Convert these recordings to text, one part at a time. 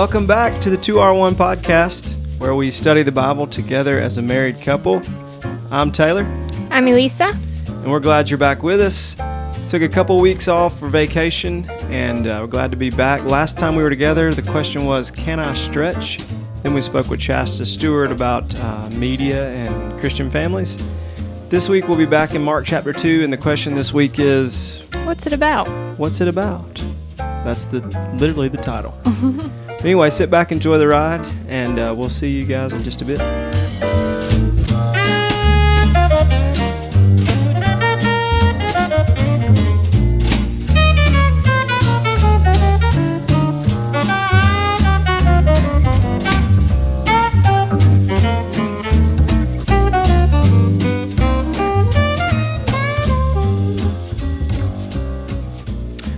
Welcome back to the 2R1 podcast, where we study the Bible together as a married couple. I'm Taylor, I'm Elisa. and we're glad you're back with us. Took a couple weeks off for vacation, and uh, we're glad to be back. Last time we were together, the question was, Can I stretch? Then we spoke with Shasta Stewart about uh, media and Christian families. This week we'll be back in Mark chapter 2, and the question this week is, What's it about? What's it about? That's the literally the title. anyway, sit back, enjoy the ride, and uh, we'll see you guys in just a bit.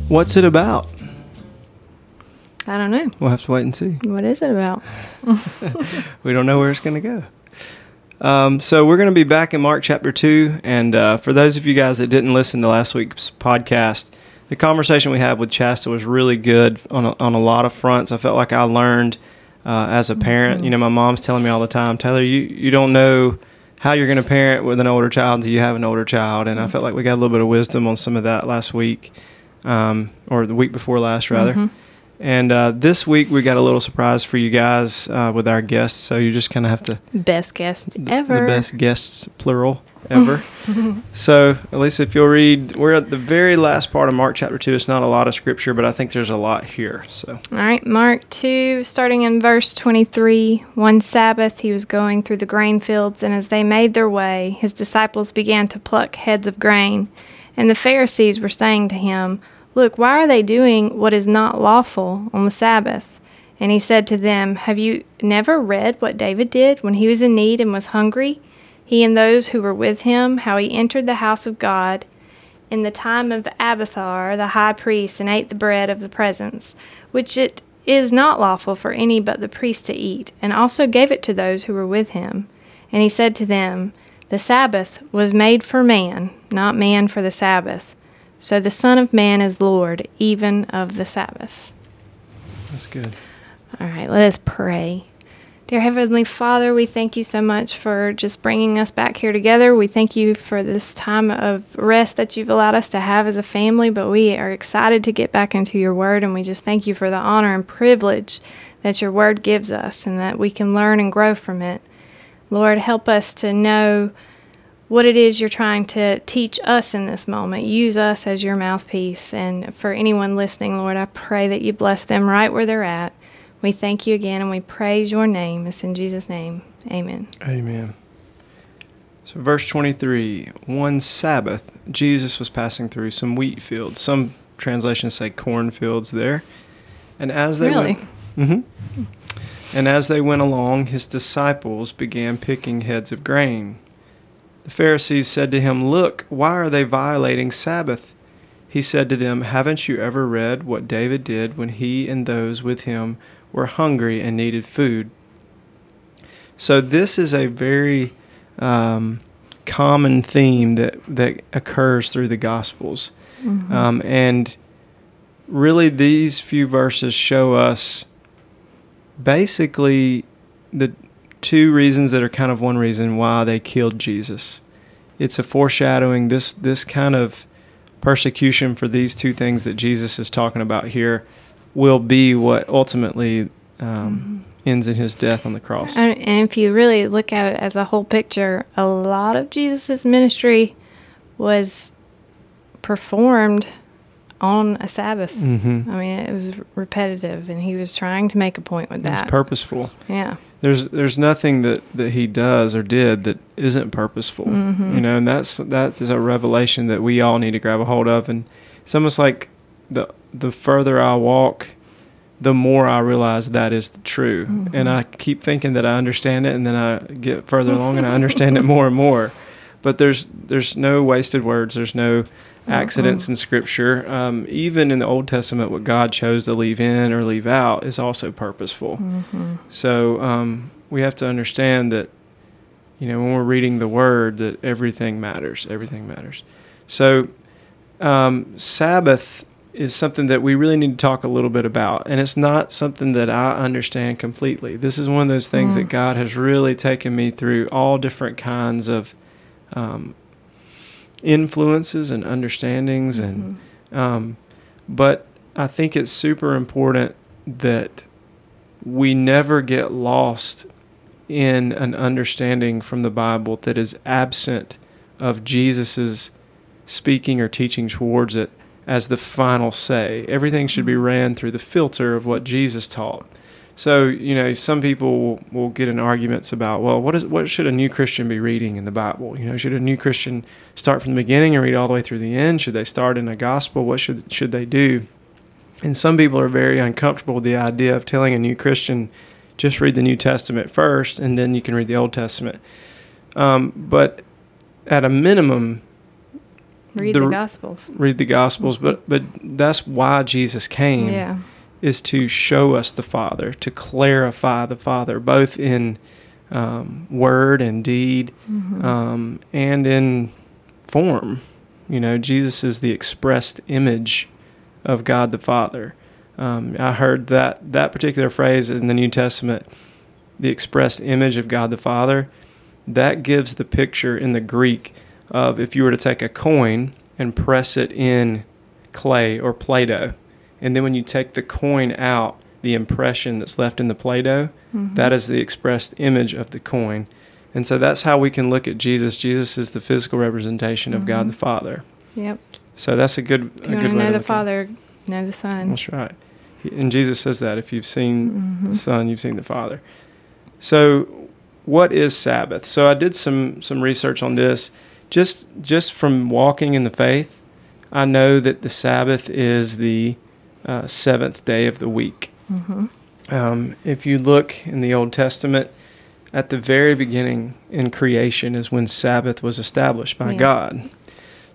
What's it about? I don't know. We'll have to wait and see. What is it about? We don't know where it's going to go. Um, so we're going to be back in Mark chapter two, and uh, for those of you guys that didn't listen to last week's podcast, the conversation we had with Chasta was really good on a, on a lot of fronts. I felt like I learned uh, as a parent. You know, my mom's telling me all the time, Taylor, you you don't know how you're going to parent with an older child until you have an older child, and I felt like we got a little bit of wisdom on some of that last week, um, or the week before last rather. Mhm. And uh, this week we got a little surprise for you guys uh, with our guests. So you just kind of have to Best guest th- ever. the best guests plural ever. so Elisa, if you'll read, we're at the very last part of Mark chapter two. It's not a lot of scripture, but I think there's a lot here. So All right, Mark 2, starting in verse 23. One Sabbath he was going through the grain fields, and as they made their way, his disciples began to pluck heads of grain. And the Pharisees were saying to him, Look, why are they doing what is not lawful on the Sabbath? And he said to them, Have you never read what David did when he was in need and was hungry? He and those who were with him, how he entered the house of God in the time of Abiathar the high priest and ate the bread of the presence, which it is not lawful for any but the priest to eat, and also gave it to those who were with him. And he said to them, The Sabbath was made for man, not man for the Sabbath. So the Son of Man is Lord, even of the Sabbath. that's good. All right, let us pray. Dear Heavenly Father, we thank you so much for just bringing us back here together. We thank you for this time of rest that you've allowed us to have as a family, but we are excited to get back into your word, and we just thank you for the honor and privilege that your word gives us and that we can learn and grow from it. Lord, help us to know what it is you're trying to teach us in this moment. Use us as your mouthpiece. And for anyone listening, Lord, I pray that you bless them right where they're at. We thank you again and we praise your name. It's in Jesus' name. Amen. Amen. So verse twenty three. One Sabbath, Jesus was passing through some wheat fields. Some translations say cornfields there, and as they Really? went. hmm And as they went along, his disciples began picking heads of grain. The Pharisees said to him, Look, why are they violating Sabbath? He said to them, Haven't you ever read what David did when he and those with him were hungry and needed food? So, this is a very um, common theme that, that occurs through the Gospels. Um, and really, these few verses show us basically the two reasons that are kind of one reason why they killed Jesus. It's a foreshadowing this this kind of persecution for these two things that Jesus is talking about here will be what ultimately um, ends in his death on the cross. And, and if you really look at it as a whole picture, a lot of Jesus' ministry was performed on a Sabbath. hmm I mean, it was repetitive, and he was trying to make a point with that It's that. purposeful. yeah. There's there's nothing that, that he does or did that isn't purposeful. Mhm. You know, and that's that is a revelation that we all need to grab a hold of. And it's almost like the the further I walk, the more I realize that is the true. And I keep thinking that I understand it, and then I get further along and I understand it more and more. But there's there's no wasted words. There's no accidents in Scripture. Um, even in the Old Testament, what God chose to leave in or leave out is also purposeful. Mm-hmm. So um, we have to understand that, you know, when we're reading the Word, that everything matters. Everything matters. So um, Sabbath is something that we really need to talk a little bit about. And it's not something that I understand completely. This is one of those things Mm. that God has really taken me through all different kinds of um, influences and understandings. And, um, but I think it's super important that we never get lost in an understanding from the Bible that is absent of Jesus's speaking or teaching towards it as the final say. Everything should be ran through the filter of what Jesus taught. So, you know, some people will, get in arguments about, well, what is what should a new Christian be reading in the Bible? You know, should a new Christian start from the beginning and read all the way through the end? Should they start in a gospel? What should should they do? And some people are very uncomfortable with the idea of telling a new Christian just read the New Testament first and then you can read the Old Testament. Um, but at a minimum, Read The- the, Gospels. read the Gospels. But but that's why Jesus came Yeah. Is to show us the Father, to clarify the Father, both in um, word and deed, Mhm. um, and in form. You know, Jesus is the expressed image of God the Father. Um, I heard that that particular phrase in the New Testament, the expressed image of God the Father, that gives the picture in the Greek of if you were to take a coin and press it in clay or Play Doh, and then when you take the coin out, the impression that's left in the Play Doh, Mhm. that is the expressed image of the coin. And so that's how we can look at Jesus. Jesus is the physical representation of God Mhm. the Father. Yep. So that's a good If a good to way know to the look at. Father, know the Son. That's right. And Jesus says that if you've seen the Mhm. Son, you've seen the Father. So, what is Sabbath? So I did some some research on this. Just just from walking in the faith, I know that the Sabbath is the uh, seventh day of the week. Mhm. Um, if you look in the Old Testament, at the very beginning in creation is when Sabbath was established by Yeah. God.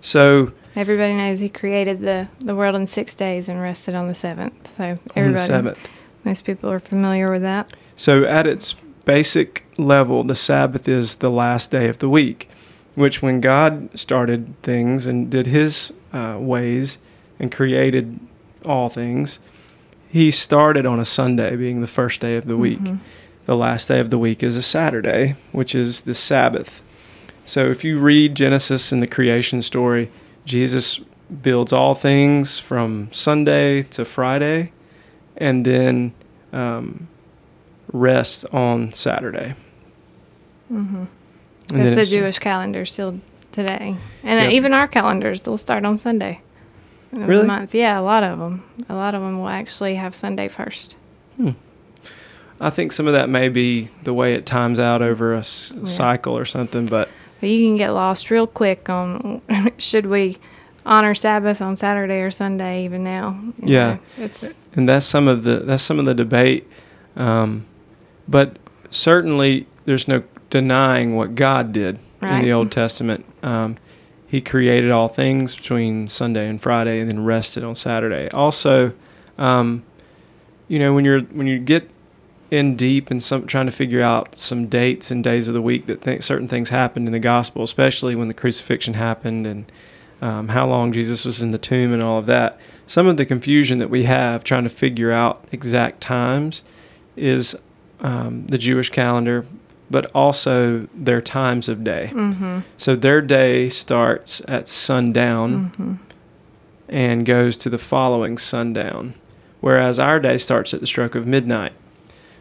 So Everybody knows He created the, the world in six days and rested on the seventh. So on everybody, the seventh. most people are familiar with that. So at its basic level, the Sabbath is the last day of the week, which when God started things and did His uh, ways and created all things, He started on a Sunday, being the first day of the week. Mhm. The last day of the week is a Saturday, which is the Sabbath. So if you read Genesis and the creation story, Jesus builds all things from Sunday to Friday and then um, rests on Saturday. Mhm. And That's the Jewish calendar still today, and Yep. even our calendars they'll start on Sunday. Really? Month. Yeah, a lot of them. A lot of them will actually have Sunday first. Hmm. I think some of that may be the way it times out over a s- Yeah. cycle or something, but But you can get lost real quick on should we honor Sabbath on Saturday or Sunday even now. Yeah. know. it's and that's some of the that's some of the debate. Um, but certainly, there's no denying what God did in the Old Testament. Um, he created all things between Sunday and Friday, and then rested on Saturday. Also, um, you know, when you're when you get in deep and some trying to figure out some dates and days of the week that th- certain things happened in the gospel, especially when the crucifixion happened and um, how long Jesus was in the tomb and all of that. Some of the confusion that we have trying to figure out exact times is um, the Jewish calendar, but also their times of day. mm-hmm, So their day starts at sundown mm-hmm. and goes to the following sundown, whereas our day starts at the stroke of midnight.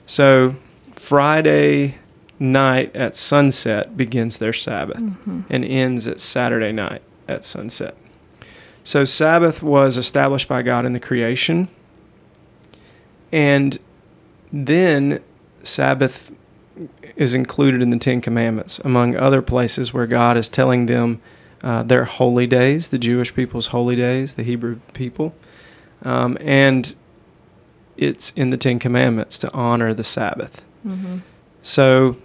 So Friday night at sunset begins their Sabbath Mm-hmm. and ends at Saturday night at sunset. So Sabbath was established by God in the creation, and then Sabbath is included in the Ten Commandments, among other places where God is telling them uh, their holy days, the Jewish people's holy days, the Hebrew people, um, and it's in the Ten Commandments to honor the Sabbath. Mm-hmm. So,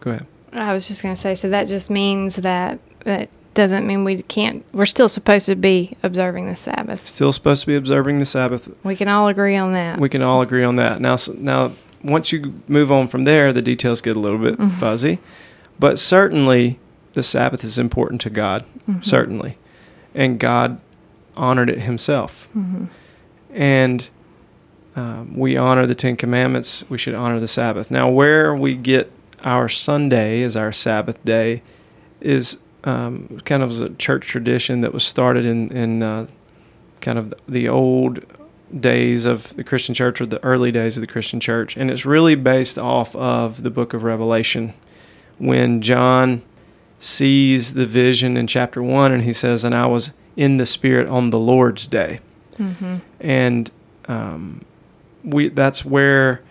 go ahead. I was just going to say, so that just means that that doesn't mean we can't. We're still supposed to be observing the Sabbath. Still supposed to be observing the Sabbath. We can all agree on that. We can all agree on that. Now, now, once you move on from there, the details get a little bit Mhm. fuzzy, but certainly the Sabbath is important to God. Mhm. Certainly, and God honored it himself. And um, we honor the Ten Commandments, we should honor the Sabbath. Now, where we get our Sunday as our Sabbath day is um, kind of a church tradition that was started in, in uh, kind of the old days of the Christian church or the early days of the Christian church. And it's really based off of the book of Revelation when John sees the vision in chapter 1 and he says, And I was in the Spirit on the Lord's day. Mm-hmm. And um, we that's where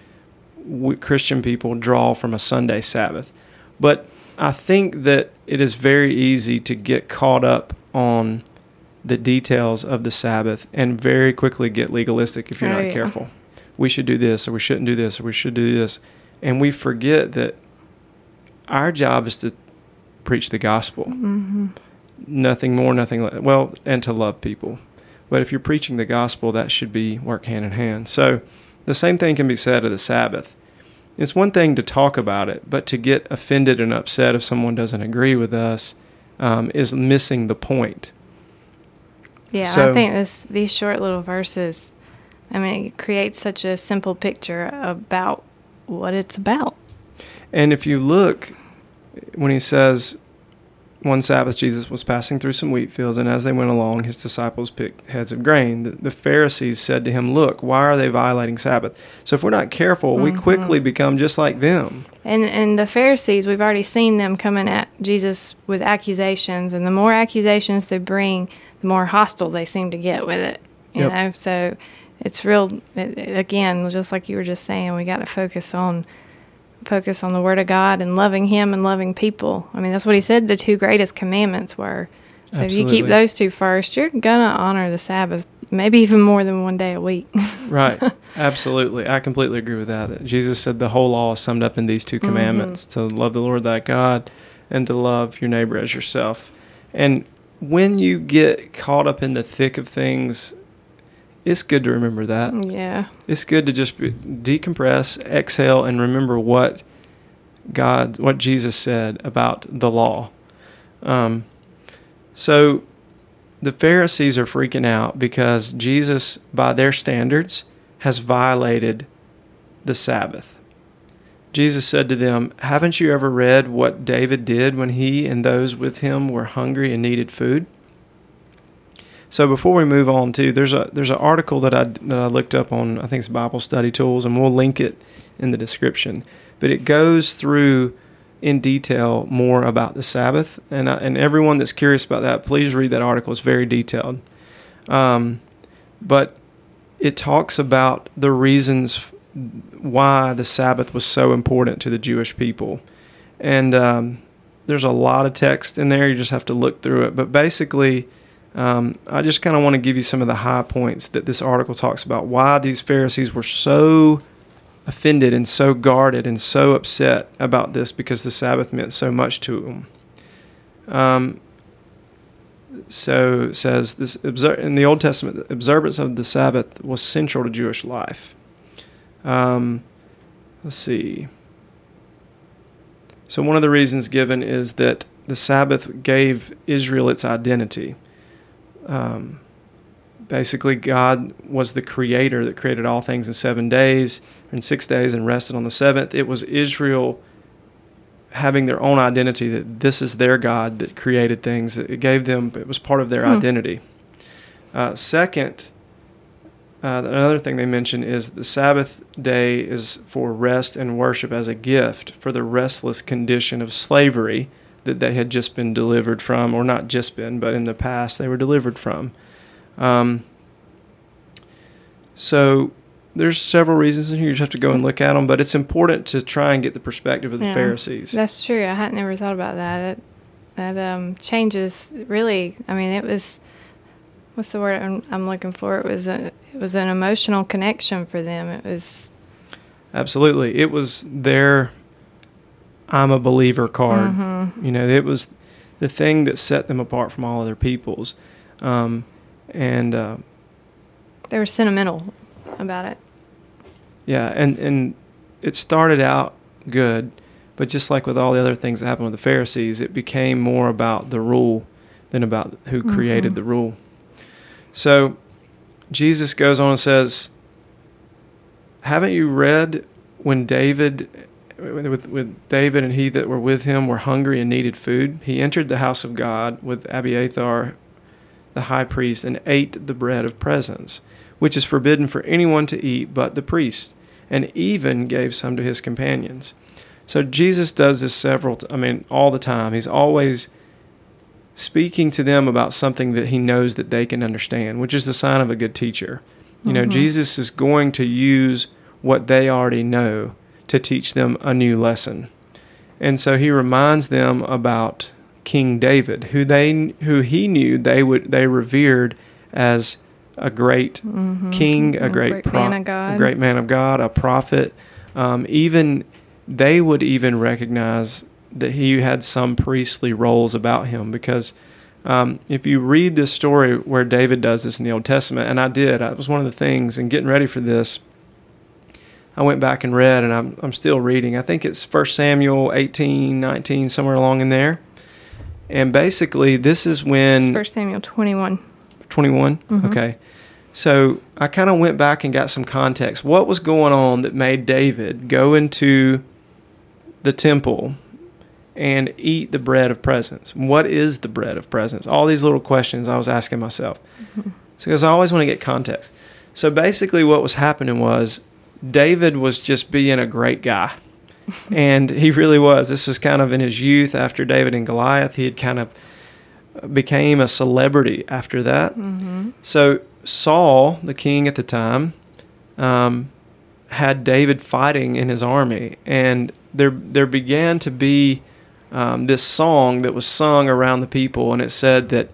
we, Christian people draw from a Sunday Sabbath. But I think that it is very easy to get caught up on the details of the Sabbath and very quickly get legalistic if you're Oh, not careful. We should do this, or we shouldn't do this, or we should do this. And we forget that our job is to preach the gospel. Mm-hmm. Nothing more, nothing less. Well, and to love people. But if you're preaching the gospel, that should be work hand in hand. So the same thing can be said of the Sabbath. It's one thing to talk about it, but to get offended and upset if someone doesn't agree with us um, is missing the point. Yeah, So- I think this these short little verses, I mean, it creates such a simple picture about what it's about. And if you look, when he says, one Sabbath Jesus was passing through some wheat fields, and as they went along, his disciples picked heads of grain. The, the Pharisees said to him, Look, why are they violating Sabbath? So if we're not careful, we Mhm. quickly become just like them. And and the Pharisees, we've already seen them coming at Jesus with accusations, and the more accusations they bring, the more hostile they seem to get with it. You Yep. know, so it's real. It, it- again, just like you were just saying, we got to focus on focus on the Word of God and loving Him and loving people. I mean, that's what He said. The two greatest commandments were. So if you keep those two first, you're gonna honor the Sabbath, maybe even more than one day a week. Right. Absolutely. I completely agree with that. That Jesus said the whole law is summed up in these two mm-hmm. commandments to love the Lord thy God and to love your neighbor as yourself. And when you get caught up in the thick of things, it's good to remember that. yeah. It's good to just decompress, exhale, and remember what God, what Jesus said about the law. Um, so the Pharisees are freaking out because Jesus, by their standards, has violated the Sabbath. Jesus said to them, Haven't you ever read what David did when he and those with him were hungry and needed food? So before we move on to there's a there's an article that I that I looked up on I think it's Bible Study Tools and we'll link it in the description. But it goes through in detail more about the Sabbath and I, and everyone that's curious about that please read that article. It's very detailed. Um, but it talks about the reasons why the Sabbath was so important to the Jewish people. And um, there's a lot of text in there. You just have to look through it. But basically, um, I just kind of want to give you some of the high points that this article talks about why these Pharisees were so offended and so guarded and so upset about this because the Sabbath meant so much to them. Um, so says this in the Old Testament, the observance of the Sabbath was central to Jewish life. Um, let's see. So one of the reasons given is that the Sabbath gave Israel its identity. Um, basically, God was the creator that created all things in seven days, in six days, and rested on the seventh. It was Israel having their own identity that this is their God that created things. That It gave them, it was part of their Hmm. identity. Uh, second, uh, another thing they mention is the Sabbath day is for rest and worship as a gift for the restless condition of slavery that they had just been delivered from, or not just been, but in the past they were delivered from. Um, so there's several reasons in here. You just have to go and look at them, but it's important to try and get the perspective of the Yeah. Pharisees. That's true. I hadn't never thought about that. That that um, changes really. I mean, it was what's the word I'm, I'm looking for? It was a it was an emotional connection for them. It was Absolutely. It was their I'm a believer card. Mhm. You know, it was the thing that set them apart from all other peoples. Um, and uh, they were sentimental about it. yeah, and, and it started out good, but just like with all the other things that happened with the Pharisees, it became more about the rule than about who created Mhm. the rule. So Jesus goes on and says, Haven't you read when David with, with David and he that were with him were hungry and needed food? He entered the house of God with Abiathar the high priest and ate the bread of presence, which is forbidden for anyone to eat but the priest, and even gave some to his companions. So Jesus does this several, I mean, all the time. He's always speaking to them about something that he knows that they can understand, which is the sign of a good teacher. You know, Mhm. Jesus is going to use what they already know to teach them a new lesson. And so he reminds them about King David, who they who he knew they would they revered as a great Mhm. king, a, A great, great pro- man of God. a great man of God, a prophet. Um, even they would even recognize that he had some priestly roles about him because um, if you read this story where David does this in the Old Testament, and I did, that was one of the things. And getting ready for this, I went back and read, and I'm I'm still reading. I think it's 1 Samuel 18, 19, somewhere along in there. And basically, this is when It's First Samuel 21. 21 Mhm. okay so i kind of went back and got some context what was going on that made david go into the temple and eat the bread of presence. What is the bread of presence? All these little questions i was asking myself. Mhm. because i always want to get context. So basically what was happening was david was just being a great guy. And he really was. This was kind of in his youth after david and goliath. He had kind of became a celebrity after that. Mm-hmm. so Saul, the king at the time, um, had David fighting in his army, and there there began to be um, this song that was sung around the people, and it said that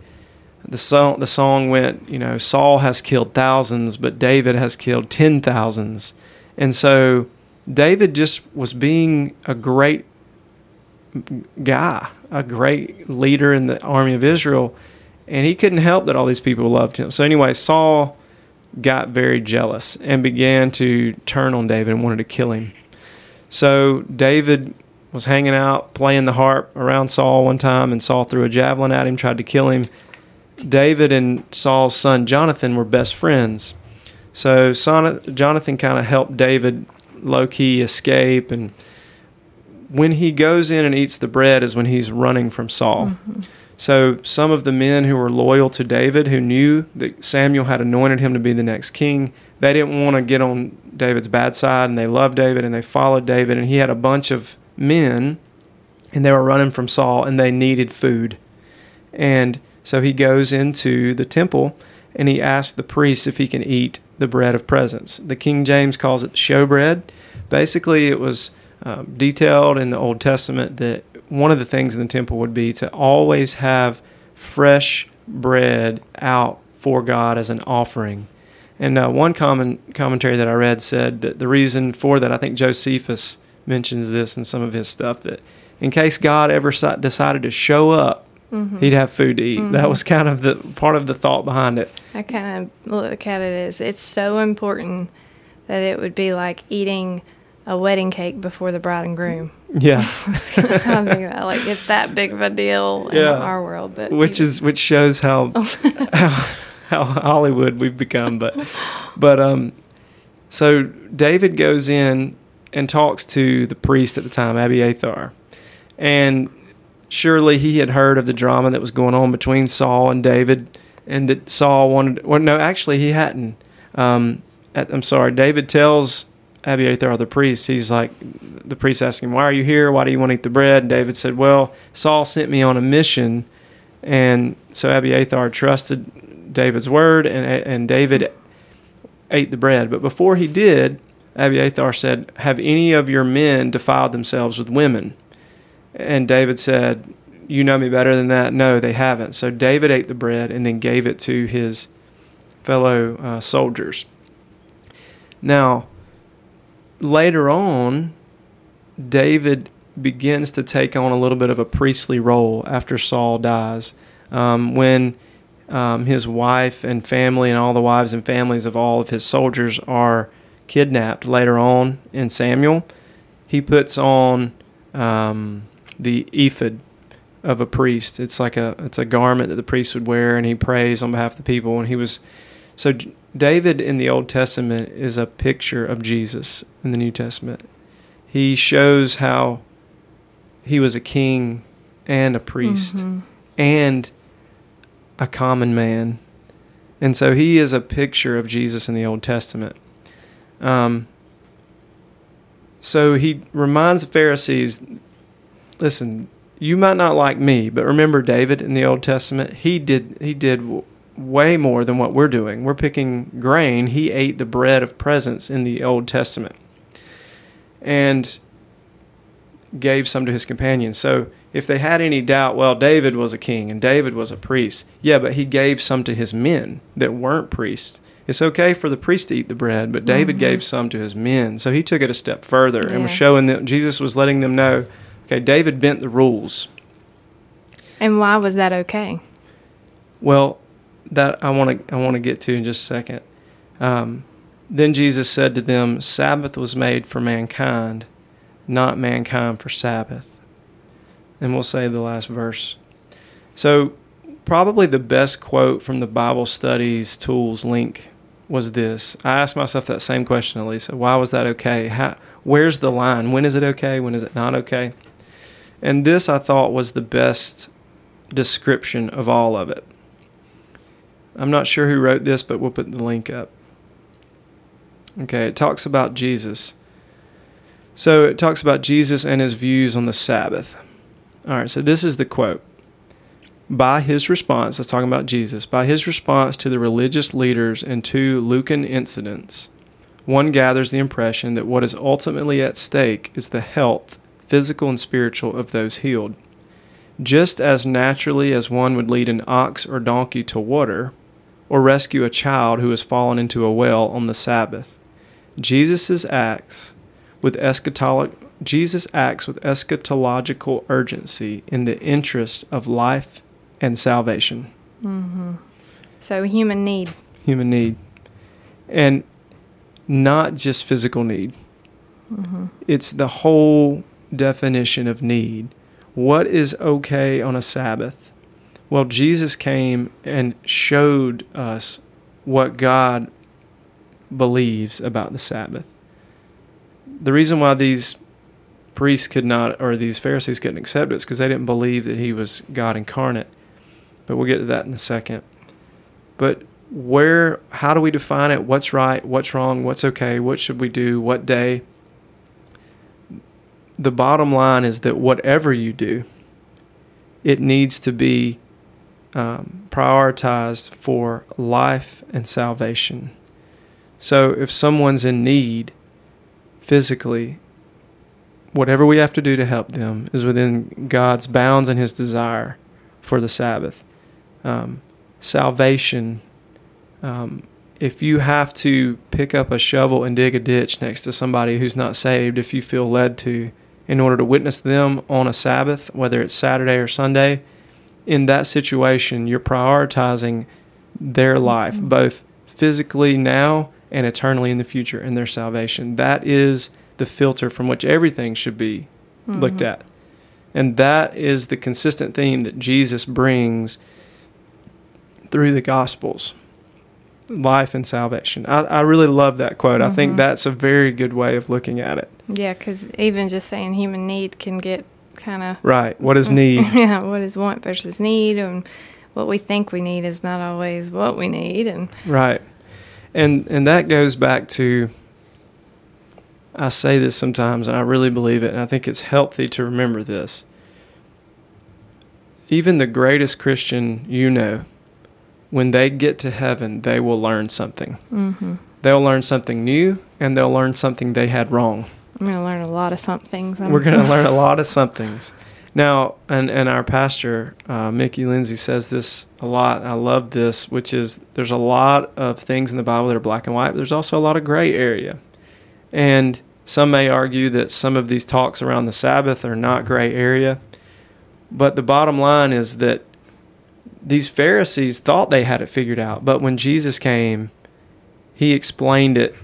the song the song went, you know, Saul has killed thousands, but David has killed ten thousands, and so David just was being a great guy, a great leader in the army of Israel, and he couldn't help that all these people loved him. So anyway, Saul got very jealous and began to turn on David and wanted to kill him. So David was hanging out playing the harp around Saul one time, and Saul threw a javelin at him, tried to kill him. David and Saul's son Jonathan were best friends. So Son- Jonathan kind of helped David low key escape and when he goes in and eats the bread is when he's running from Saul. Mm-hmm. So some of the men who were loyal to David, who knew that Samuel had anointed him to be the next king, they didn't want to get on David's bad side, and they loved David and they followed David. And he had a bunch of men, and they were running from Saul, and they needed food. And so he goes into the temple and he asks the priest if he can eat the bread of presence. The King James calls it the showbread. Basically, it was um, detailed in the Old Testament that one of the things in the temple would be to always have fresh bread out for God as an offering. And uh, one common commentary that I read said that the reason for that, I think Josephus mentions this in some of his stuff, that in case God ever decided to show up, Mhm. he'd have food to eat. That Mhm. was kind of the part of the thought behind it. I kind of look at it as it's so important that it would be like eating a wedding cake before the bride and groom. Yeah. That's kind of how I think about like it's that big of a deal in our world, but which is which shows how how, how Hollywood we've become. But but um, so David goes in and talks to the priest at the time, Abiathar, and surely he had heard of the drama that was going on between Saul and David, and that Saul wanted. Well, no, actually he hadn't. Um, at, I'm sorry. David tells Abiathar, the priest, he's like, the priest asks him, "Why are you here? Why do you want to eat the bread?" And David said, "Well, Saul sent me on a mission." And so Abiathar trusted David's word, and and David ate the bread. But before he did, Abiathar said, "Have any of your men defiled themselves with women?" And David said, "You know me better than that." No, they haven't. So David ate the bread and then gave it to his fellow uh, soldiers. Now, later on, David begins to take on a little bit of a priestly role after Saul dies. Um, when um, his wife and family and all the wives and families of all of his soldiers are kidnapped later on in Samuel, he puts on um, the ephod of a priest. It's like a it's a garment that the priest would wear, and he prays on behalf of the people. And he was so David in the Old Testament is a picture of Jesus in the New Testament. He shows how he was a king and a priest Mhm. and a common man. And so he is a picture of Jesus in the Old Testament. Um, so he reminds the Pharisees listen, you might not like me, but remember David in the Old Testament? He did, he did w- way more than what we're doing. We're picking grain. He ate the bread of presence in the Old Testament and gave some to his companions. So if they had any doubt, well, David was a king and David was a priest. Yeah, but he gave some to his men that weren't priests. It's okay for the priest to eat the bread, but David Mhm. gave some to his men. So he took it a step further and was showing them, Jesus was letting them know, okay, David bent the rules. And why was that okay? Well, that I want to I want to get to in just a second. Um, then Jesus said to them, "Sabbath was made for mankind, not mankind for Sabbath." And we'll say the last verse. So, probably the best quote from the Bible Studies Tools link was this. I asked myself that same question, Elisa. Why was that okay? How, where's the line? When is it okay? When is it not okay? And this I thought was the best description of all of it. I'm not sure who wrote this, but we'll put the link up. Okay, it talks about Jesus. So it talks about Jesus and his views on the Sabbath. All right, so this is the quote. By his response, that's talking about Jesus, by his response to the religious leaders and two Lucan incidents, one gathers the impression that what is ultimately at stake is the health, physical and spiritual, of those healed. Just as naturally as one would lead an ox or donkey to water, or rescue a child who has fallen into a well on the Sabbath, Jesus' acts with eschatolo- Jesus acts with eschatological urgency in the interest of life and salvation, Mm-hmm. So human need. human need, and not just physical need. Mm-hmm. It's the whole definition of need. What is okay on a Sabbath? Well, Jesus came and showed us what God believes about the Sabbath. The reason why these priests could not, or these Pharisees couldn't accept it, is because they didn't believe that he was God incarnate. But we'll get to that in a second. But where, how do we define it? What's right? What's wrong? What's okay? What should we do? What day? The bottom line is that whatever you do, it needs to be um, prioritized for life and salvation. So if someone's in need physically, whatever we have to do to help them is within God's bounds and His desire for the Sabbath. Um, salvation, um, if you have to pick up a shovel and dig a ditch next to somebody who's not saved, if you feel led to, in order to witness them on a Sabbath, whether it's Saturday or Sunday, in that situation, you're prioritizing their life, Mhm. both physically now and eternally in the future, and their salvation. That is the filter from which everything should be looked Mhm. at. And that is the consistent theme that Jesus brings through the Gospels life and salvation. I, I really love that quote. I think Mhm. that's a very good way of looking at it. Yeah, because even just saying human need can get kind of Right. What is need? yeah, what is want versus need, and what we think we need is not always what we need, and Right. And and that goes back to I say this sometimes and I really believe it and I think it's healthy to remember this. Even the greatest Christian you know, when they get to heaven, they will learn something. hmm They'll learn something new and they'll learn something they had wrong. I'm gonna learn a lot of somethings. We're going to learn a lot of somethings. Now, and, and our pastor, uh, Mickey Lindsay, says this a lot. I love this, which is there's a lot of things in the Bible that are black and white, but there's also a lot of gray area. And some may argue that some of these talks around the Sabbath are not gray area. But the bottom line is that these Pharisees thought they had it figured out. But when Jesus came, he explained it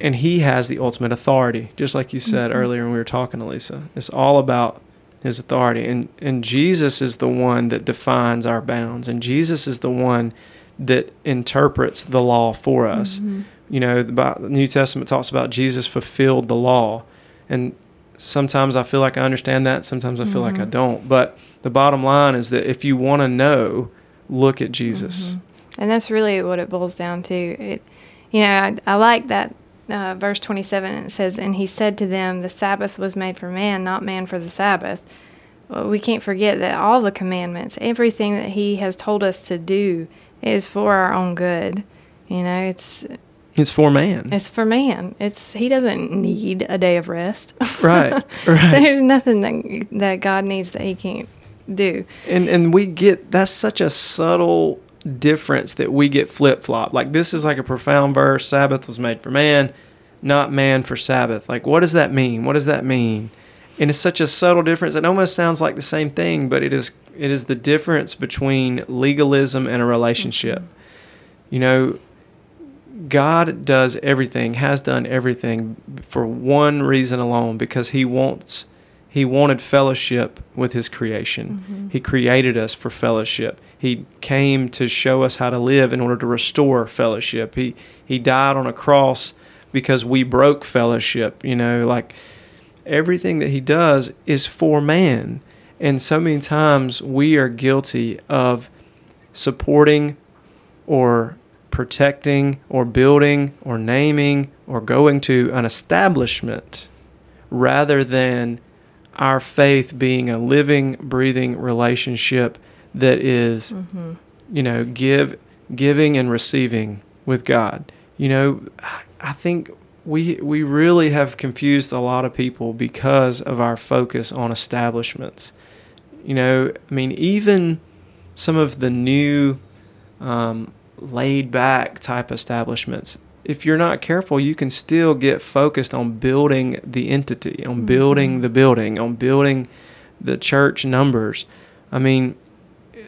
and he has the ultimate authority, just like you said Mhm. earlier when we were talking to Lisa. It's all about his authority. And and Jesus is the one that defines our bounds and Jesus is the one that interprets the law for us. Mm-hmm. You know, the, New Testament talks about Jesus fulfilled the law. And sometimes I feel like I understand that, sometimes I feel like I Mm-hmm. don't. But the bottom line is that if you want to know, look at Jesus. And that's really what it boils down to. It, you know, I, I like that uh, verse 27. and It says, "And he said to them, the Sabbath was made for man, not man for the Sabbath." Well, we can't forget that all the commandments, everything that he has told us to do, is for our own good. You know, it's It's for man. it's for man. It's he doesn't need a day of rest. Right, right. There's nothing that that God needs that he can't do. and and we get that's such a subtle difference that we get flip flop. Like this is like a profound verse. Sabbath was made for man, not man for Sabbath. Like what does that mean? What does that mean? And it's such a subtle difference. It almost sounds like the same thing, but it is it is the difference between legalism and a relationship. Mm-hmm. You know, God does everything, has done everything for one reason alone because he wants he wanted fellowship with his creation. Mm-hmm. He created us for fellowship. He came to show us how to live in order to restore fellowship. He he died on a cross because we broke fellowship, you know, like everything that he does is for man. And so many times we are guilty of supporting or protecting or building or naming or going to an establishment rather than our faith being a living breathing relationship that is, you know give giving and receiving with God. You know I- I think we we really have confused a lot of people because of our focus on establishments. You know I mean even some of the new um, laid back type establishments if you're not careful you can still get focused on building the entity on mm-hmm. building the building on building the church numbers. I mean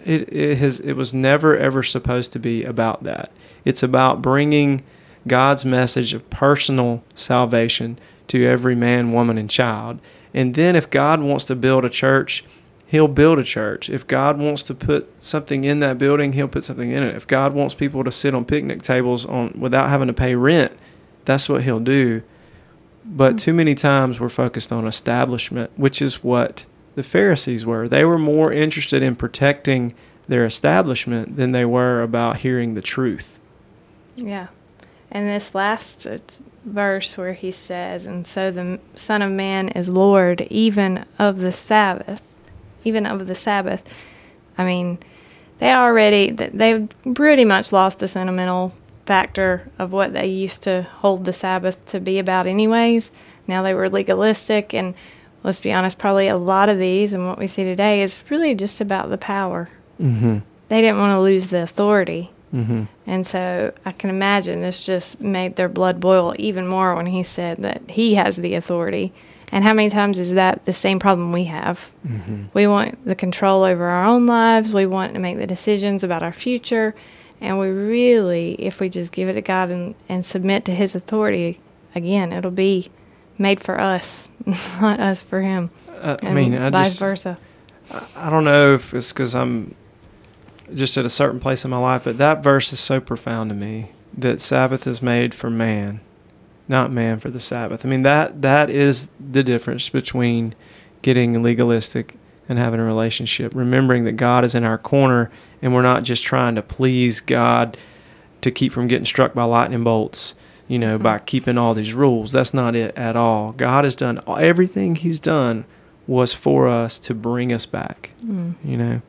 it, it has it was never ever supposed to be about that. It's about bringing god's message of personal salvation to every man woman and child. And then if god wants to build a church he'll build a church. If God wants to put something in that building, he'll put something in it. If God wants people to sit on picnic tables on without having to pay rent, that's what he'll do. But too many times we're focused on establishment, which is what the Pharisees were. They were more interested in protecting their establishment than they were about hearing the truth. Yeah. And this last uh, verse where he says, And so the Son of Man is Lord even of the Sabbath, even of the Sabbath. I mean, they already they've pretty much lost the sentimental factor of what they used to hold the Sabbath to be about, anyways. Now they were legalistic, and let's be honest, probably a lot of these and what we see today is really just about the power. Mm-hmm. They didn't want to lose the authority. Mm-hmm. And so I can imagine this just made their blood boil even more when he said that he has the authority. And how many times is that the same problem we have? Mm-hmm. We want the control over our own lives, we want to make the decisions about our future. And we really, if we just give it to God and, and submit to His authority, again, it'll be made for us, not us for Him. Uh, I mean, I vice just versa. I- I don't know if it's because I'm just at a certain place in my life, but that verse is so profound to me that Sabbath is made for man, not man for the Sabbath. I mean that that is the difference between getting legalistic and having a relationship. Remembering that God is in our corner and we're not just trying to please God to keep from getting struck by lightning bolts, you know, by keeping all these rules. That's not it at all. God has done everything he's done was for us to bring us back, Mm. you know.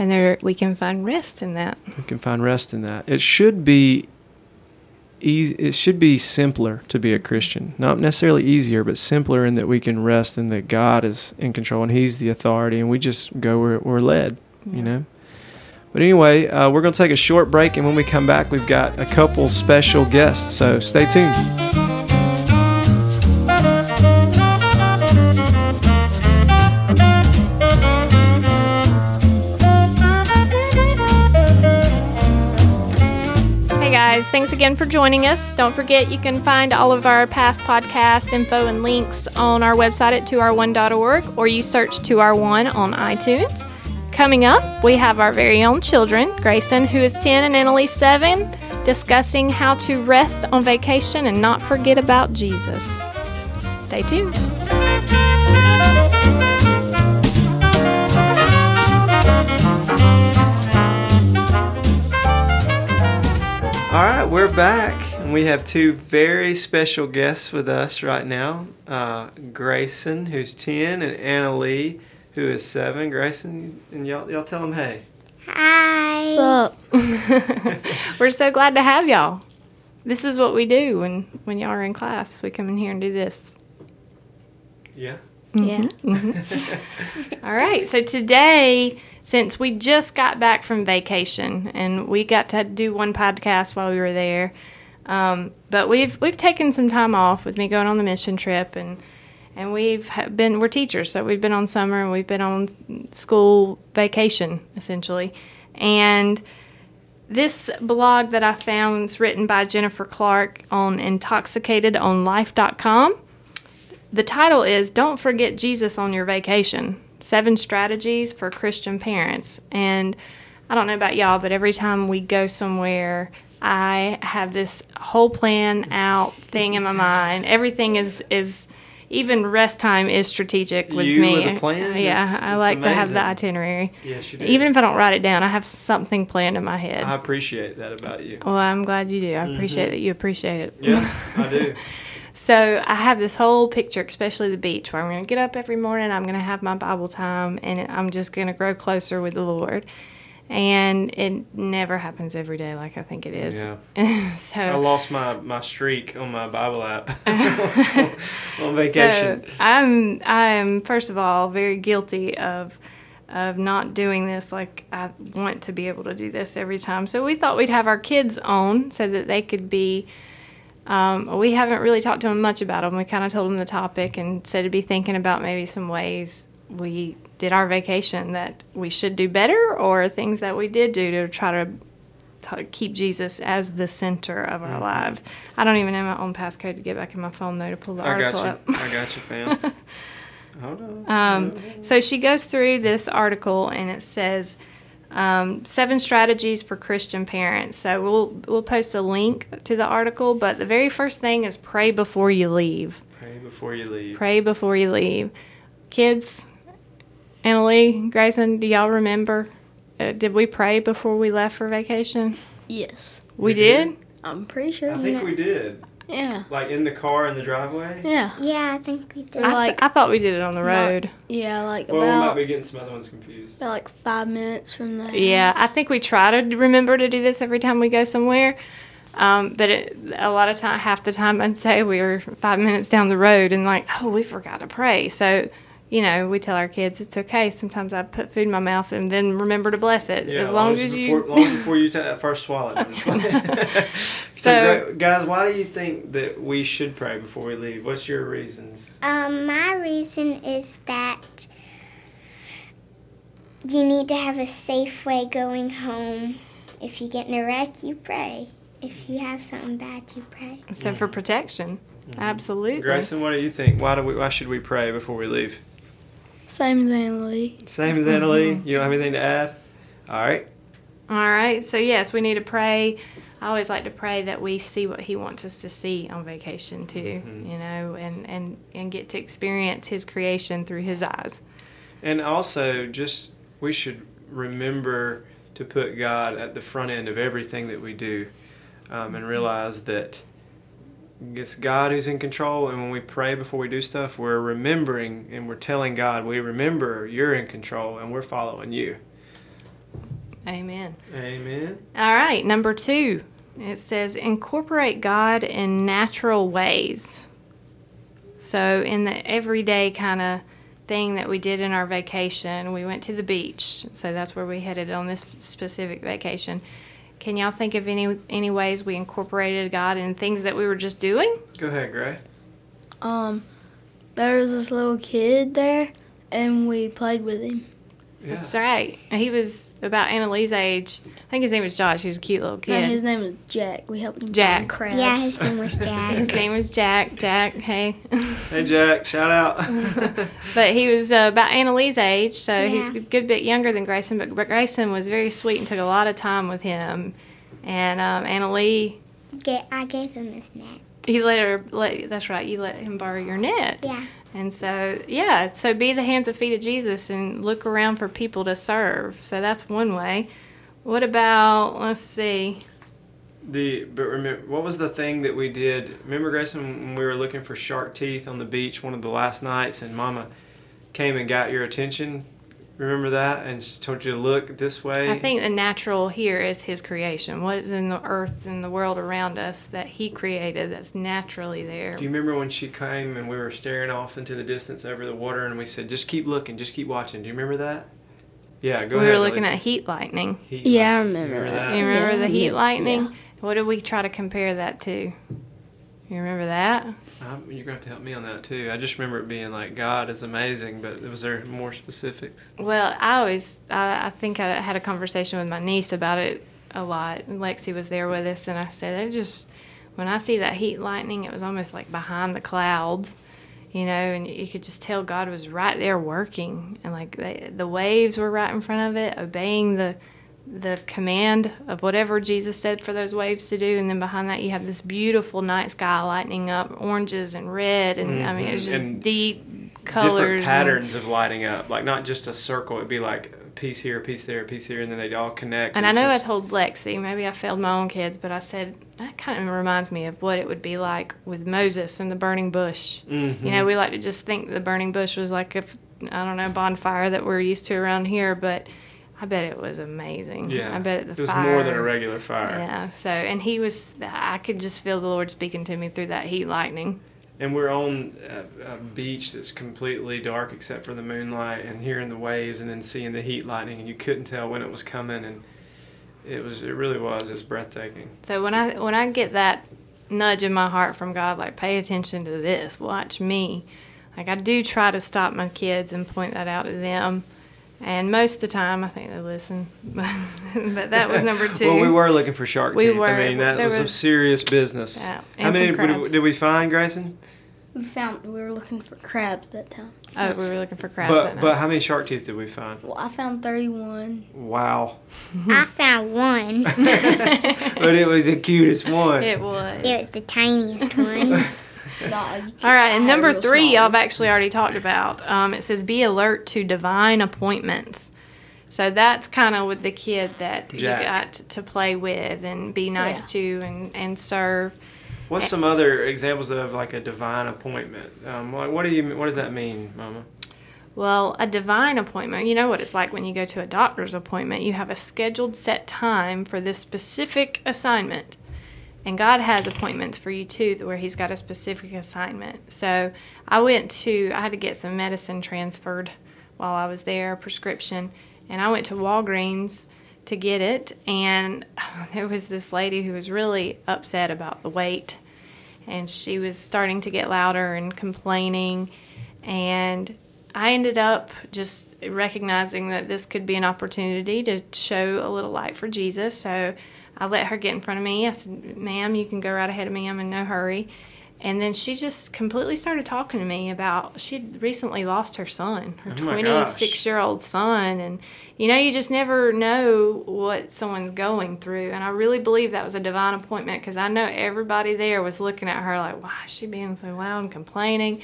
And there we can find rest in that. We can find rest in that. It should be easy. It should be simpler to be a Christian. Not necessarily easier, but simpler in that we can rest in that God is in control and He's the authority, and we just go where we're led. Yeah. You know. But anyway, uh, we're going to take a short break, and when we come back, we've got a couple special guests. So stay tuned. Thanks again for joining us. Don't forget you can find all of our past podcast info and links on our website at 2r1.org or you search 2r1 on iTunes. Coming up, we have our very own children, Grayson, who is 10, and Annalise, 7, discussing how to rest on vacation and not forget about Jesus. Stay tuned. All right, we're back, and we have two very special guests with us right now uh, Grayson, who's 10, and Anna Lee, who is 7. Grayson, and y'all, y'all tell them hey. Hi. What's up? We're so glad to have y'all. This is what we do when, when y'all are in class. We come in here and do this. Yeah. Yeah. All right. So today, since we just got back from vacation and we got to do one podcast while we were there, um, but we've we've taken some time off with me going on the mission trip and and we've been we're teachers, so we've been on summer and we've been on school vacation essentially, and this blog that I found is written by Jennifer Clark on intoxicatedonlife.com. The title is Don't Forget Jesus on Your Vacation Seven Strategies for Christian Parents. And I don't know about y'all, but every time we go somewhere, I have this whole plan out thing in my mind. Everything is, is even rest time is strategic with You me. with a plan? Yeah, That's- I that's like to have the itinerary. Yes, you do. Even if I don't write it down, I have something planned in my head. I appreciate that about you. Well, I'm glad you do. I mm-hmm. appreciate that you appreciate it. Yeah, I do. So I have this whole picture, especially the beach, where I'm going to get up every morning. I'm going to have my Bible time, and I'm just going to grow closer with the Lord. And it never happens every day like I think it is. Yeah. so I lost my, my streak on my Bible app on vacation. So I'm I'm first of all very guilty of of not doing this like I want to be able to do this every time. So we thought we'd have our kids on so that they could be. Um, we haven't really talked to him much about them. We kind of told him the topic and said to be thinking about maybe some ways we did our vacation that we should do better or things that we did do to try to to keep Jesus as the center of Mm-hmm. our lives. I don't even have my own passcode to get back in my phone though to pull the I article up. I got you, fam. Hold on. Um, so she goes through this article and it says um, seven strategies for Christian parents. So we'll we'll post a link to the article, but the very first thing is pray before you leave. Pray before you leave. Pray before you leave. Kids, Annalie, Grayson, do y'all remember? Uh, did we pray before we left for vacation? Yes. We We did. did. I'm pretty sure. I think na- we did. Yeah. Like in the car in the driveway. Yeah. Yeah, I think we did. I, like I thought we did it on the Not- road. yeah, like Well, we might be getting some other ones confused. about like five minutes from there. Yeah, I think we try to remember to do this every time we go somewhere. Um, but it, a lot of time, half the time, I'd say we were five minutes down the road and like, oh, we forgot to pray. So, you know, we tell our kids it's okay. Sometimes I put food in my mouth and then remember to bless it. Yeah, as long as before, you. long before you take that first swallow. I'm just playing. so, So- gra- guys, why do you think that we should pray before we leave? What's your reasons? Um, my reason is that you need to have a safe way going home. If you get in a wreck, you pray. If you have something bad, you pray. so for protection, absolutely. Grayson, what do you think? Why do we? Why should we pray before we leave? Same as Annalie. Same as Annalie. You don't have anything to add? All right. All right. So yes, we need to pray. I always like to pray that we see what He wants us to see on vacation too. Mhm. You know, and and and get to experience His creation through His eyes. And also, just we should remember to put God at the front end of everything that we do, um, and realize that it's God who's in control. And when we pray before we do stuff, we're remembering and we're telling God, "We remember you're in control, and we're following you." Amen. Amen. All right, number two. It says incorporate God in natural ways. So, in the everyday kind of thing that we did in our vacation, we went to the beach. So, that's where we headed on this specific vacation. Can y'all think of any any ways we incorporated God in things that we were just doing? Go ahead, Gray. Um, there was this little kid there, and we played with him. That's right. He was about Annalie's age. I think his name was Josh. He was a cute little kid. No, kid. his name was Jack. We helped him Jack. find crabs. Yeah, his name was Jack. His name was Jack. Jack, hey. Hey, Jack, shout out. but he was uh, about Annalie's age, so he's a good bit younger than Grayson. But Grayson was very sweet and took a lot of time with him. And um, Annalie, Ga- I gave him his net. he let her. Let, that's right. You let him borrow your net. Yeah. And so, yeah, so be the hands and feet of Jesus and look around for people to serve. So that's one way. What about, let's see, The but remember what was the thing that we did? Remember Grayson when we were looking for shark teeth on the beach one of the last nights, and Mama came and got your attention. Remember that, and she told you to look this way. I think the natural here is his creation. What is in the earth and the world around us that he created that's naturally there. Do you remember when she came and we were staring off into the distance over the water, and we said, "Just keep looking, just keep watching." Do you remember that? Yeah, go we ahead. were looking Elisa. at heat lightning. Heat Yeah, I lightning. remember You that. You remember Yeah, the heat lightning? yeah. What did we try to compare that to? You remember that? You're gonna have to help me on that too. I just remember it being like God is amazing, but was there more specifics? Well, I always, I, I think I had a conversation with my niece about it a lot. Lexi was there with us, and I said, I just, when I see that heat lightning, it was almost like behind the clouds, you know, and you could just tell God was right there working, and like the, the waves were right in front of it, obeying the the command of whatever Jesus said for those waves to do, and then behind that you have this beautiful night sky lighting up oranges and red, and I mean it was Mhm. just And deep colors, Different and- patterns of lighting up, like not just a circle. It'd be like a piece here, a piece there, a piece here, and then they'd all connect. And I know just- I told Lexi, maybe I failed my own kids, but I said that kind of reminds me of what it would be like with Moses and the burning bush. Mhm. You know, we like to just think the burning bush was like a, I don't know, bonfire that we're used to around here, but I bet it was amazing. Yeah, I bet the it was fire. more than a regular fire. Yeah. So, and he was, I could just feel the Lord speaking to me through that heat lightning. And we're on a, a beach that's completely dark except for the moonlight, and hearing the waves, and then seeing the heat lightning, and you couldn't tell when it was coming, and it was, it really was, it's breathtaking. So when I when I get that nudge in my heart from God, like pay attention to this, watch me. Like I do try to stop my kids and point that out to them, and most of the time I think they listen. but that was number two. well, we were looking for shark We teeth. were. I mean, that There was, some serious business. Yeah, How and many some did, crabs. did we find, Grayson? We found we were looking for crabs that time. Oh, we were looking for crabs that But night. but how many shark teeth did we find? Well, I found 31. Wow. I found one. but it was the cutest one. it was. It was the tiniest one. No, All right, and number three, small y'all ones. have actually already talked about. Um, it says, "Be alert to divine appointments." So that's kind of with the kid that Jack. you got to play with and be nice to and and serve. What's some other examples of like a divine appointment? Um, like what do you what does that mean, Mama? Well, a divine appointment, you know what it's like when you go to a doctor's appointment. You have a scheduled set time for this specific assignment. And God has appointments for you too, where He's got a specific assignment. So I went to, I had to get some medicine transferred while I was there, prescription. And I went to Walgreens to get it. And there was this lady who was really upset about the wait. And she was starting to get louder and complaining. And I ended up just recognizing that this could be an opportunity to show a little light for Jesus. So I let her get in front of me. I said, Ma'am, you can go right ahead of me. I'm in no hurry. And then she just completely started talking to me about she recently lost her son, her Oh 26 year old son. And, you know, you just never know what someone's going through. And I really believe that was a divine appointment because I know everybody there was looking at her like, why is she being so loud and complaining?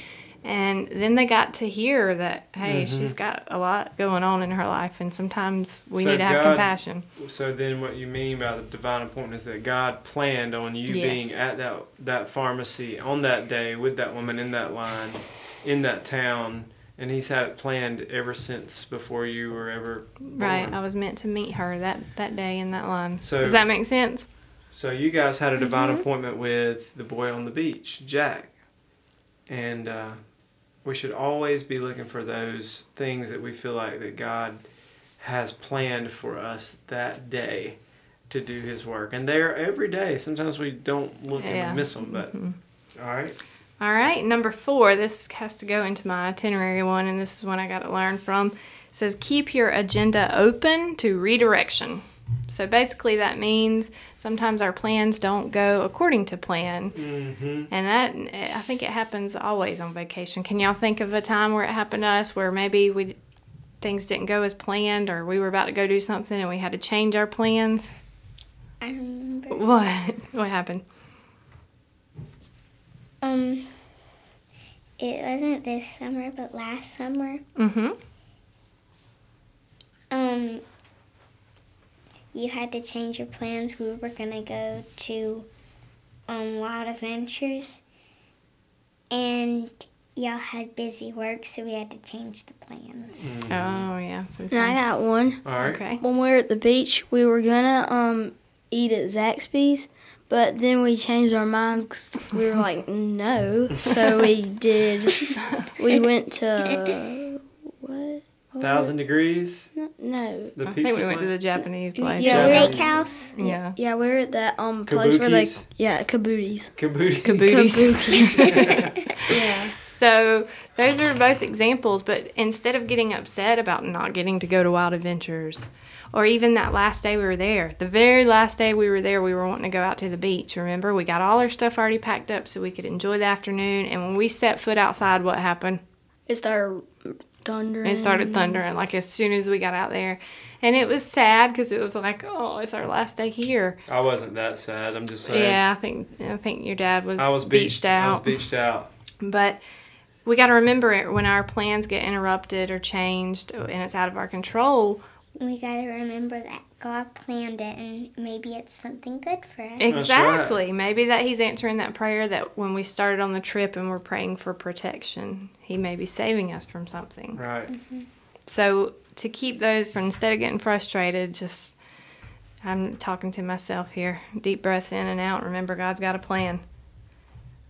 And then they got to hear that, hey, she's got a lot going on in her life, and sometimes we So need to have God- compassion. So then, what you mean by the divine appointment is that God planned on you Yes. being at that that pharmacy on that day with that woman in that line, in that town, and He's had it planned ever since before you were ever born. Right, I was meant to meet her that, that day in that line. So- Does that make sense? So you guys had a divine Mm-hmm. appointment with the boy on the beach, Jack, and uh, we should always be looking for those things that we feel like that God has planned for us that day to do His work, and they're every day. Sometimes we don't look Yeah. and miss them, but Mhm. all right. All right, number four. This has to go into my itinerary one, and this is one I got to learn from. says keep your agenda open to redirection. So basically, that means sometimes our plans don't go according to plan. Mm-hmm. And that, I think it happens always on vacation. Can y'all think of a time where it happened to us where maybe we things didn't go as planned or we were about to go do something and we had to change our plans? I remember. What? What happened? Um, it wasn't this summer, but last summer. Mm-hmm. Um, you had to change your plans. We were gonna go to um Wild Adventures, and y'all had busy work, so we had to change the plans. Oh yeah. And I got one. All right. Okay. When we were at the beach, we were gonna um eat at Zaxby's, but then we changed our minds 'cause we were like, no. So we did. We went to what? What Thousand degrees. was? No. The I think we went to the Japanese place. Yeah, Yeah. Steakhouse. Yeah. Yeah, we were at that um place where like Kabukis? yeah, Kabooties. Kabuki. Kabooties. Yeah. So those are both examples, but instead of getting upset about not getting to go to Wild Adventures, or even that last day we were there, the very last day we were there, we were wanting to go out to the beach. Remember, we got all our stuff already packed up so we could enjoy the afternoon. And when we set foot outside, what happened? It started thundering. It started thundering like as soon as we got out there, and it was sad because it was like, oh, it's our last day here. I wasn't that sad. I'm just saying. Yeah, I think I think your dad was, I was beached, out. I was beached out. But we got to remember it when our plans get interrupted or changed and it's out of our control. We gotta remember that God planned it, and maybe it's something good for us. Exactly. Maybe that he's answering that prayer that when we started on the trip and we're praying for protection, he may be saving us from something. Right. Mm-hmm. So to keep those from instead of getting frustrated, just I'm talking to myself here. Deep breaths in and out. Remember, God's got a plan.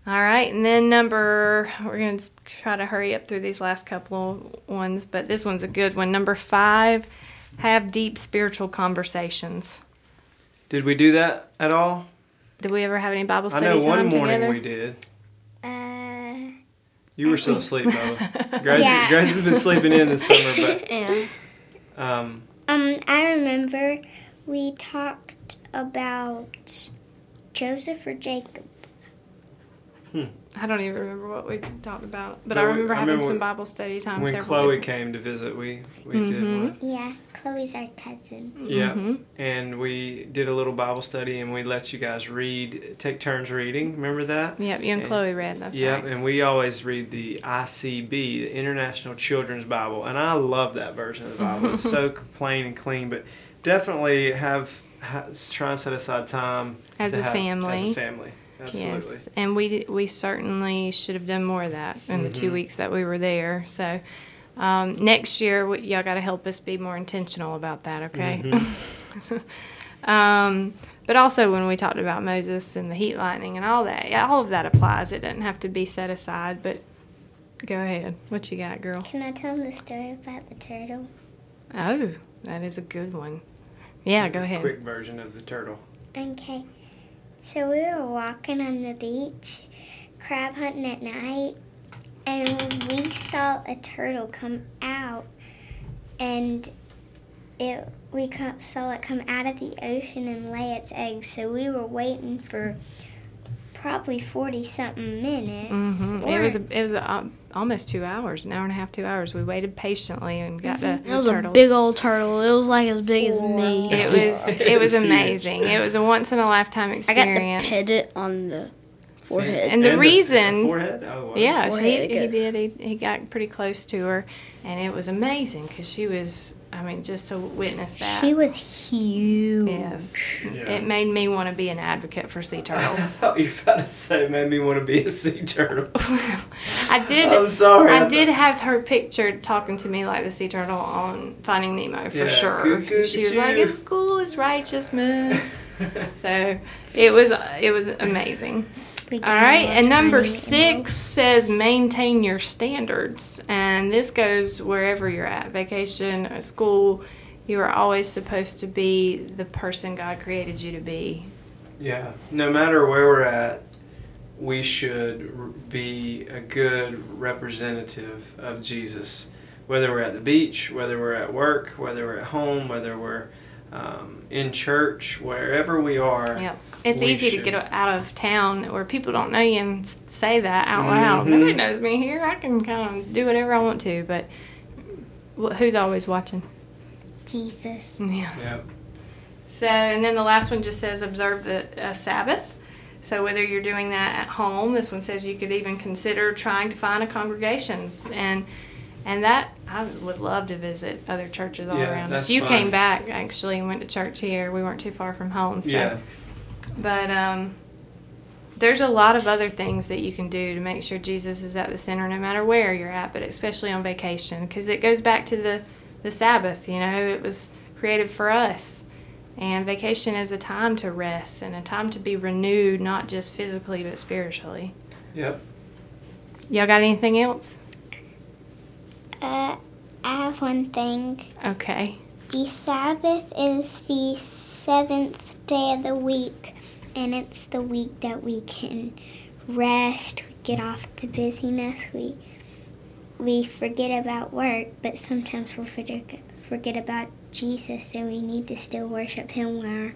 All right, and then number we're gonna try to hurry up through these last couple of ones, but this one's a good one. Number five, have deep spiritual conversations. Did we do that at all? Did we ever have any Bible study? I study know one time morning together? we did. Uh, You were still asleep, Bella. Grace, Yeah. Grace has been sleeping in this summer, but Yeah. um, um, I remember we talked about Joseph or Jacob. I don't even remember what we talked about, but But I we- remember I having remember some when- Bible study time. when several Chloe different- came to visit, we we did Mhm. one. Yeah, Chloe's our cousin. Yeah, Mhm. and we did a little Bible study, and we let you guys read, take turns reading. Remember that? Yep, you and And- Chloe read. That's Yep, right. and we always read the ICB, the International Children's Bible, and I love that version of the Bible. it's so plain and clean, but definitely have, ha try and set aside time As to a have- family. As a family, absolutely. Yes, and we we certainly should have done more of that in the two Mhm. weeks that we were there. So um, next year, we, y'all got to help us be more intentional about that, okay? Mm-hmm. um, but also when we talked about Moses and the heat lightning and all that, all of that applies. It doesn't have to be set aside. But go ahead, what you got, girl? Can I tell them the story about the turtle? Oh, that is a good one. Yeah, go ahead. Quick version of the turtle. Okay. So we were walking on the beach, crab hunting at night, and we saw a turtle come out, and it we saw it come out of the ocean and lay its eggs. So we were waiting for probably forty something minutes. hmm It was a, it was a, um, almost two hours, an hour and a half, two hours. We waited patiently and got to It was the a big old turtle. It was like as big as me. It was it was amazing. It was a once in a lifetime experience. I got experience. to pet it on the forehead. And the reason- forehead. Oh, wow. Yeah, so he, he did. He, he got pretty close to her, and it was amazing because she was. I mean, just to witness that. She was huge. yes, Yeah. it made me want to be an advocate for sea turtles. I turtles. thought you were about to say it made me want to be a sea turtle. I did. I'm sorry. I did have her pictured talking to me like the sea turtle on Finding Nemo for Yeah, sure. cuckoo, she was like, cuckoo. "It's cool, it's righteous, man." so it was it was amazing. We All did right, watch and number Finding six says maintain your standards, and this goes wherever you're at, vacation, or school. You are always supposed to be the person God created you to be. Yeah, no matter where we're at, we should be a good representative of Jesus. whether we're at the beach, whether we're at work, whether we're at home, whether we're um, in church, wherever we are. Yeah, it's We easy should- to get out of town where people don't know you and say that out loud. Mhm. Nobody knows me here. I can kind of do whatever I want to, but who's always watching? Jesus. Yeah. Yep. So, and then the last one just says observe the uh, Sabbath. So, whether you're doing that at home, this one says you could even consider trying to find a congregations and and that I would love to visit other churches all Yeah, around us. You fun. came back actually and went to church here. We weren't too far from home. So. Yeah. But um, there's a lot of other things that you can do to make sure Jesus is at the center no matter where you're at, but especially on vacation because it goes back to the, the Sabbath. You know, it was created for us. And vacation is a time to rest and a time to be renewed, not just physically but spiritually. Yep. Y'all got anything else? Uh, I have one thing. Okay. The Sabbath is the seventh day of the week, and it's the week that we can rest, we get off the busyness, we we forget about work, but sometimes we'll forget forget about Jesus, so we need to still worship Him while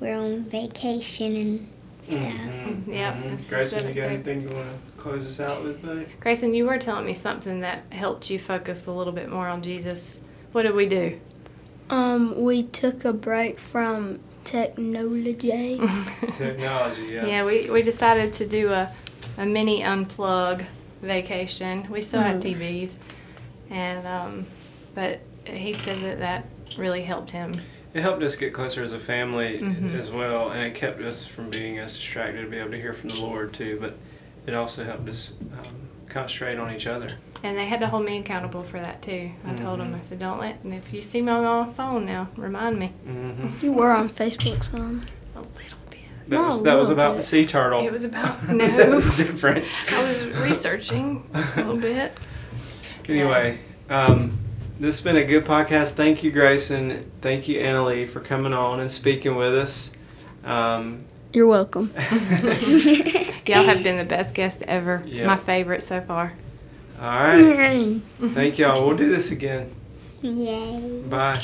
we're on vacation and stuff. Mhm, Yep, mhm. it's the Grayson, you got anything you want to close us out with, buddy? Grayson, you were telling me something that helped you focus a little bit more on Jesus. What did we do? Um, we took a break from technology. Technology, yeah. Yeah, we, we decided to do a, a mini unplug vacation. We still had Mhm. TVs, and um, but he said that that really helped him. It helped us get closer as a family Mhm. as well, and it kept us from being as distracted to be able to hear from the Lord too. But it also helped us um, concentrate on each other. And they had to hold me accountable for that too. I told them, Mhm. I said, don't let, and if you see me on my phone now, remind me. Mm-hmm. you were on Facebook some. A little bit. That No, was a that was about bit. the sea turtle. It was about, no. that was different. I was researching a little bit. Anyway, um, this has been a good podcast. Thank you, Grayson. Thank you, Annalie, for coming on and speaking with us. Um, You're welcome. Y'all have been the best guest ever. Yeah. My favorite so far. all right. Thank y'all. We'll do this again. Yay. Bye.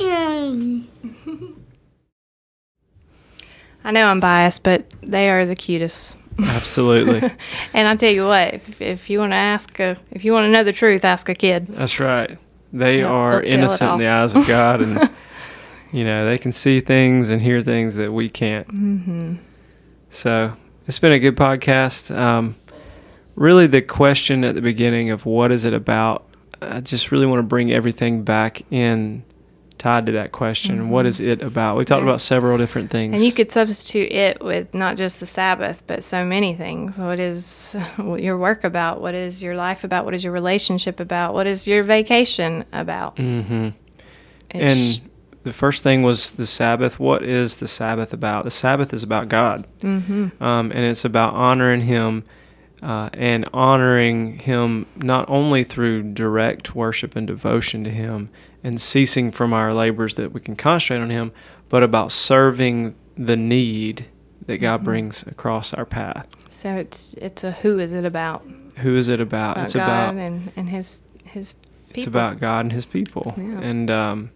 I know I'm biased, but they are the cutest. Absolutely. and I'll tell you what, if, if you want to ask, a, if you want to know the truth, ask a kid. That's right. They They'll- are they'll innocent in the eyes of God, and you know they can see things and hear things that we can't. Mm-hmm. So it's been a good podcast. Um, really, the question at the beginning of what is it about? I just really want to bring everything back in, tied to that question. What is it about? We talked Mm-hmm. Yeah. about several different things. And you could substitute it with not just the Sabbath, but so many things. What is your work about? What is your life about? What is your relationship about? What is your vacation about? hmm It's- And the first thing was the Sabbath. What is the Sabbath about? The Sabbath is about God. Mhm. um, and it's about honoring him uh, and honoring him not only through direct worship and devotion to him and ceasing from our labors that we can concentrate on him, but about serving the need that God Mm-hmm. brings across our path. so it's it's a who is it about? Who is it about? About it's God about and, and his his people. it's about God and His people. Yeah. And um,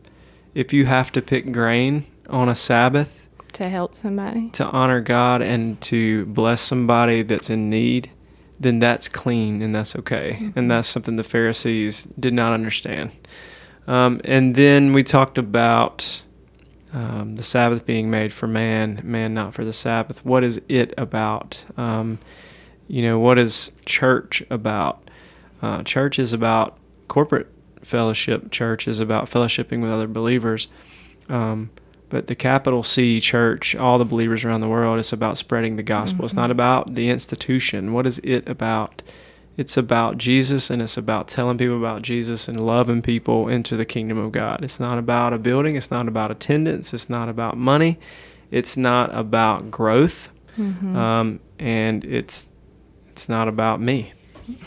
if you have to pick grain on a Sabbath to help somebody. to honor God and to bless somebody that's in need, then that's clean and that's okay. Mm-hmm. And that's something the Pharisees did not understand. Um, and then we talked about um, the Sabbath being made for man, man not for the Sabbath. What is it about? Um, you know, what is church about? Uh, church is about corporate fellowship. Church is about fellowshipping with other believers. Um, but the capital C church, all the believers around the world, it's about spreading the gospel. It's not about the institution. What is it about? It's about Jesus and it's about telling people about Jesus and loving people into the kingdom of God. It's not about a building. It's not about attendance. It's not about money. It's not about growth. Mm-hmm. Um, and it's it's not about me.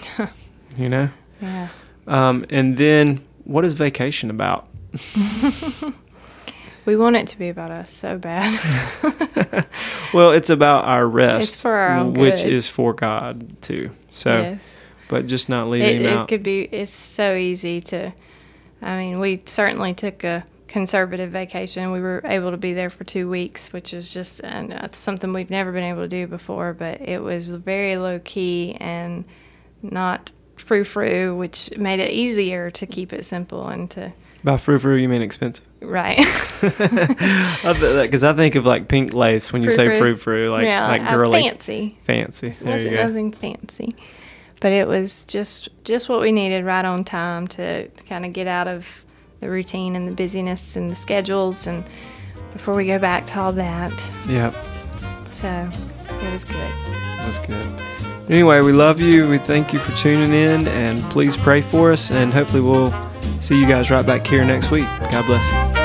you know? yeah. Um, and then what is vacation about? We want it to be about us so bad. well, it's about our rest, It's for our which good. is for God too. So, yes. but just not leaving It, it out. could be. It's so easy to I mean, we certainly took a conservative vacation. We were able to be there for two weeks, which is just something we've never been able to do before. But it was very low key and not frou frou, which made it easier to keep it simple and to By frou frou, you mean expensive? right. Because I think of like pink lace when you say Frou-frou. frou frou, like yeah, like uh, girly, fancy. fancy. It There wasn't nothing fancy, but it was just just what we needed right on time to, to kind of get out of the routine and the busyness and the schedules and before we go back to all that. Yeah, So it was good. it was good. Anyway, we love you. We thank you for tuning in, and please pray for us. And hopefully, we'll see you guys right back here next week. God bless.